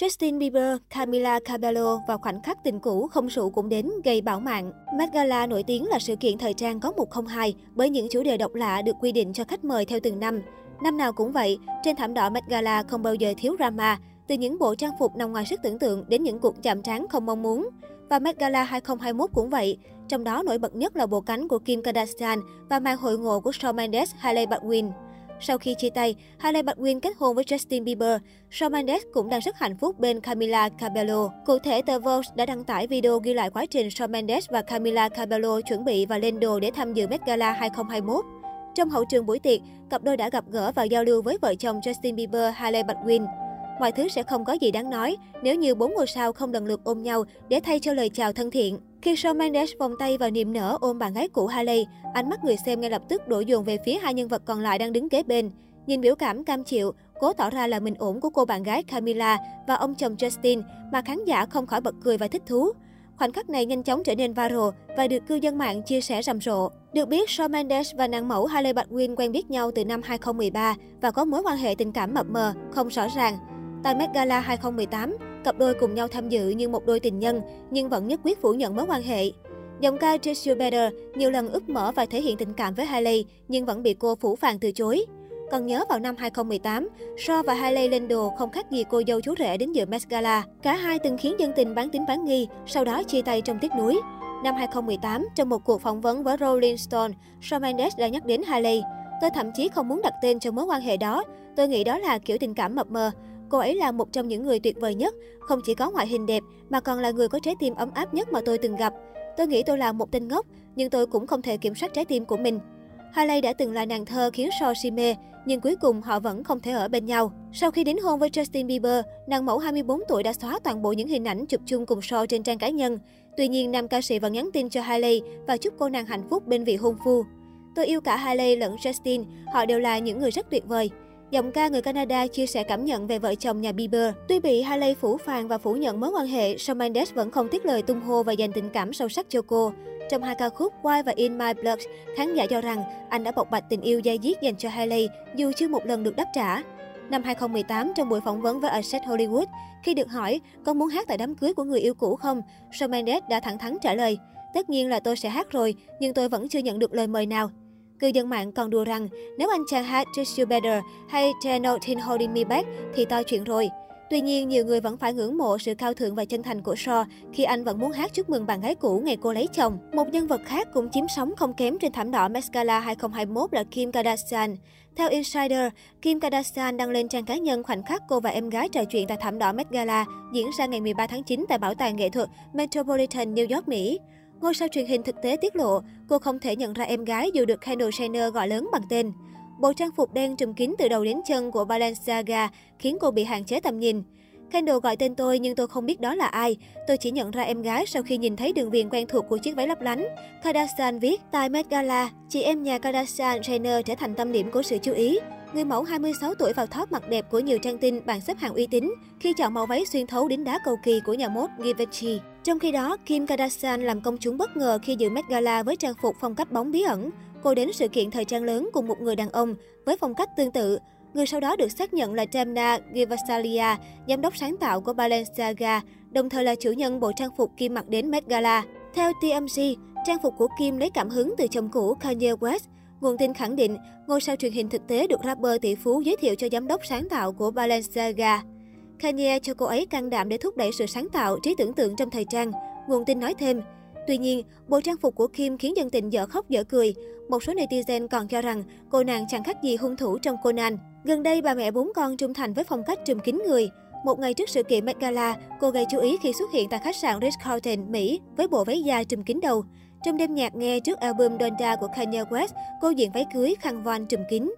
Justin Bieber, Camila Cabello và khoảnh khắc tình cũ không sụ cũng đến gây bão mạng. Met Gala nổi tiếng là sự kiện thời trang có 102 bởi những chủ đề độc lạ được quy định cho khách mời theo từng năm. Năm nào cũng vậy, trên thảm đỏ Met Gala không bao giờ thiếu drama, từ những bộ trang phục nằm ngoài sức tưởng tượng đến những cuộc chạm trán không mong muốn. Và Met Gala 2021 cũng vậy, trong đó nổi bật nhất là bộ cánh của Kim Kardashian và màn hội ngộ của Shawn Mendes, Hailey Baldwin. Sau khi chia tay, Hailey Baldwin kết hôn với Justin Bieber. Shawn Mendes cũng đang rất hạnh phúc bên Camila Cabello. Cụ thể, tờ Vogue đã đăng tải video ghi lại quá trình Shawn Mendes và Camila Cabello chuẩn bị và lên đồ để tham dự Met Gala 2021. Trong hậu trường buổi tiệc, cặp đôi đã gặp gỡ và giao lưu với vợ chồng Justin Bieber, Hailey Baldwin. Mọi thứ sẽ không có gì đáng nói nếu như bốn ngôi sao không lần lượt ôm nhau để thay cho lời chào thân thiện. Khi Shawn Mendes vòng tay vào niềm nở ôm bạn gái cũ Haley, ánh mắt người xem ngay lập tức đổ dồn về phía hai nhân vật còn lại đang đứng kế bên. Nhìn biểu cảm cam chịu, cố tỏ ra là mình ổn của cô bạn gái Camila và ông chồng Justin mà khán giả không khỏi bật cười và thích thú. Khoảnh khắc này nhanh chóng trở nên viral và được cư dân mạng chia sẻ rầm rộ. Được biết, Shawn Mendes và nàng mẫu Hailey Baldwin quen biết nhau từ năm 2013 và có mối quan hệ tình cảm mập mờ, không rõ ràng. Tại Met Gala 2018, cặp đôi cùng nhau tham dự như một đôi tình nhân, nhưng vẫn nhất quyết phủ nhận mối quan hệ. Giọng ca Just Better nhiều lần úp mở và thể hiện tình cảm với Hailey, nhưng vẫn bị cô phủ phàng từ chối. Còn nhớ vào năm 2018, So và Hailey lên đồ không khác gì cô dâu chú rể đến dự Met Gala. Cả hai từng khiến dân tình bán tín bán nghi, sau đó chia tay trong tiếc nuối. Năm 2018, trong một cuộc phỏng vấn với Rolling Stone, Shawn Mendes đã nhắc đến Hailey. Tôi thậm chí không muốn đặt tên cho mối quan hệ đó. Tôi nghĩ đó là kiểu tình cảm mập mờ. Cô ấy là một trong những người tuyệt vời nhất, không chỉ có ngoại hình đẹp mà còn là người có trái tim ấm áp nhất mà tôi từng gặp. Tôi nghĩ tôi là một tên ngốc, nhưng tôi cũng không thể kiểm soát trái tim của mình. Hailey đã từng là nàng thơ khiến So si mê, nhưng cuối cùng họ vẫn không thể ở bên nhau. Sau khi đính hôn với Justin Bieber, nàng mẫu 24 tuổi đã xóa toàn bộ những hình ảnh chụp chung cùng So trên trang cá nhân. Tuy nhiên, nam ca sĩ vẫn nhắn tin cho Hailey và chúc cô nàng hạnh phúc bên vị hôn phu. Tôi yêu cả Hailey lẫn Justin, họ đều là những người rất tuyệt vời. Giọng ca người Canada chia sẻ cảm nhận về vợ chồng nhà Bieber. Tuy bị Hailey phủ phàng và phủ nhận mối quan hệ, Shawn Mendes vẫn không tiếc lời tung hô và dành tình cảm sâu sắc cho cô. Trong hai ca khúc Why và In My Blood, khán giả cho rằng anh đã bộc bạch tình yêu dai diết dành cho Hailey dù chưa một lần được đáp trả. Năm 2018, trong buổi phỏng vấn với Access Hollywood, khi được hỏi có muốn hát tại đám cưới của người yêu cũ không, Shawn Mendes đã thẳng thắn trả lời, tất nhiên là tôi sẽ hát rồi, nhưng tôi vẫn chưa nhận được lời mời nào. Cư dân mạng còn đùa rằng nếu anh chàng hát Just You Better hay There's Nothing Holding Me Back thì to chuyện rồi. Tuy nhiên, nhiều người vẫn phải ngưỡng mộ sự cao thượng và chân thành của Shaw khi anh vẫn muốn hát chúc mừng bạn gái cũ ngày cô lấy chồng. Một nhân vật khác cũng chiếm sóng không kém trên thảm đỏ Met Gala 2021 là Kim Kardashian. Theo Insider, Kim Kardashian đăng lên trang cá nhân khoảnh khắc cô và em gái trò chuyện tại thảm đỏ Met Gala diễn ra ngày 13 tháng 9 tại Bảo tàng nghệ thuật Metropolitan New York, Mỹ. Ngôi sao truyền hình thực tế tiết lộ, cô không thể nhận ra em gái dù được Kendall Jenner gọi lớn bằng tên. Bộ trang phục đen trùm kín từ đầu đến chân của Balenciaga khiến cô bị hạn chế tầm nhìn. Kendall gọi tên tôi nhưng tôi không biết đó là ai. Tôi chỉ nhận ra em gái sau khi nhìn thấy đường viền quen thuộc của chiếc váy lấp lánh. Kardashian viết, tại Met Gala, chị em nhà Kardashian Jenner trở thành tâm điểm của sự chú ý. Người mẫu 26 tuổi vào top mặt đẹp của nhiều trang tin bảng xếp hạng uy tín khi chọn màu váy xuyên thấu đính đá cầu kỳ của nhà mốt Givenchy. Trong khi đó, Kim Kardashian làm công chúng bất ngờ khi dự Met Gala với trang phục phong cách bóng bí ẩn. Cô đến sự kiện thời trang lớn cùng một người đàn ông với phong cách tương tự. Người sau đó được xác nhận là Demna Gvasalia, giám đốc sáng tạo của Balenciaga, đồng thời là chủ nhân bộ trang phục Kim mặc đến Met Gala. Theo TMZ, trang phục của Kim lấy cảm hứng từ chồng cũ Kanye West. Nguồn tin khẳng định, ngôi sao truyền hình thực tế được rapper tỷ phú giới thiệu cho giám đốc sáng tạo của Balenciaga. Kanye cho cô ấy can đảm để thúc đẩy sự sáng tạo, trí tưởng tượng trong thời trang. Nguồn tin nói thêm, Tuy nhiên, bộ trang phục của Kim khiến dân tình dở khóc dở cười. Một số netizen còn cho rằng cô nàng chẳng khác gì hung thủ trong Conan. Gần đây, bà mẹ bốn con trung thành với phong cách trùm kín người. Một ngày trước sự kiện Met Gala, cô gây chú ý khi xuất hiện tại khách sạn Ritz-Carlton, Mỹ với bộ váy dài trùm kín đầu. Trong đêm nhạc nghe trước album Donda của Kanye West, cô diện váy cưới khăn voan trùm kín.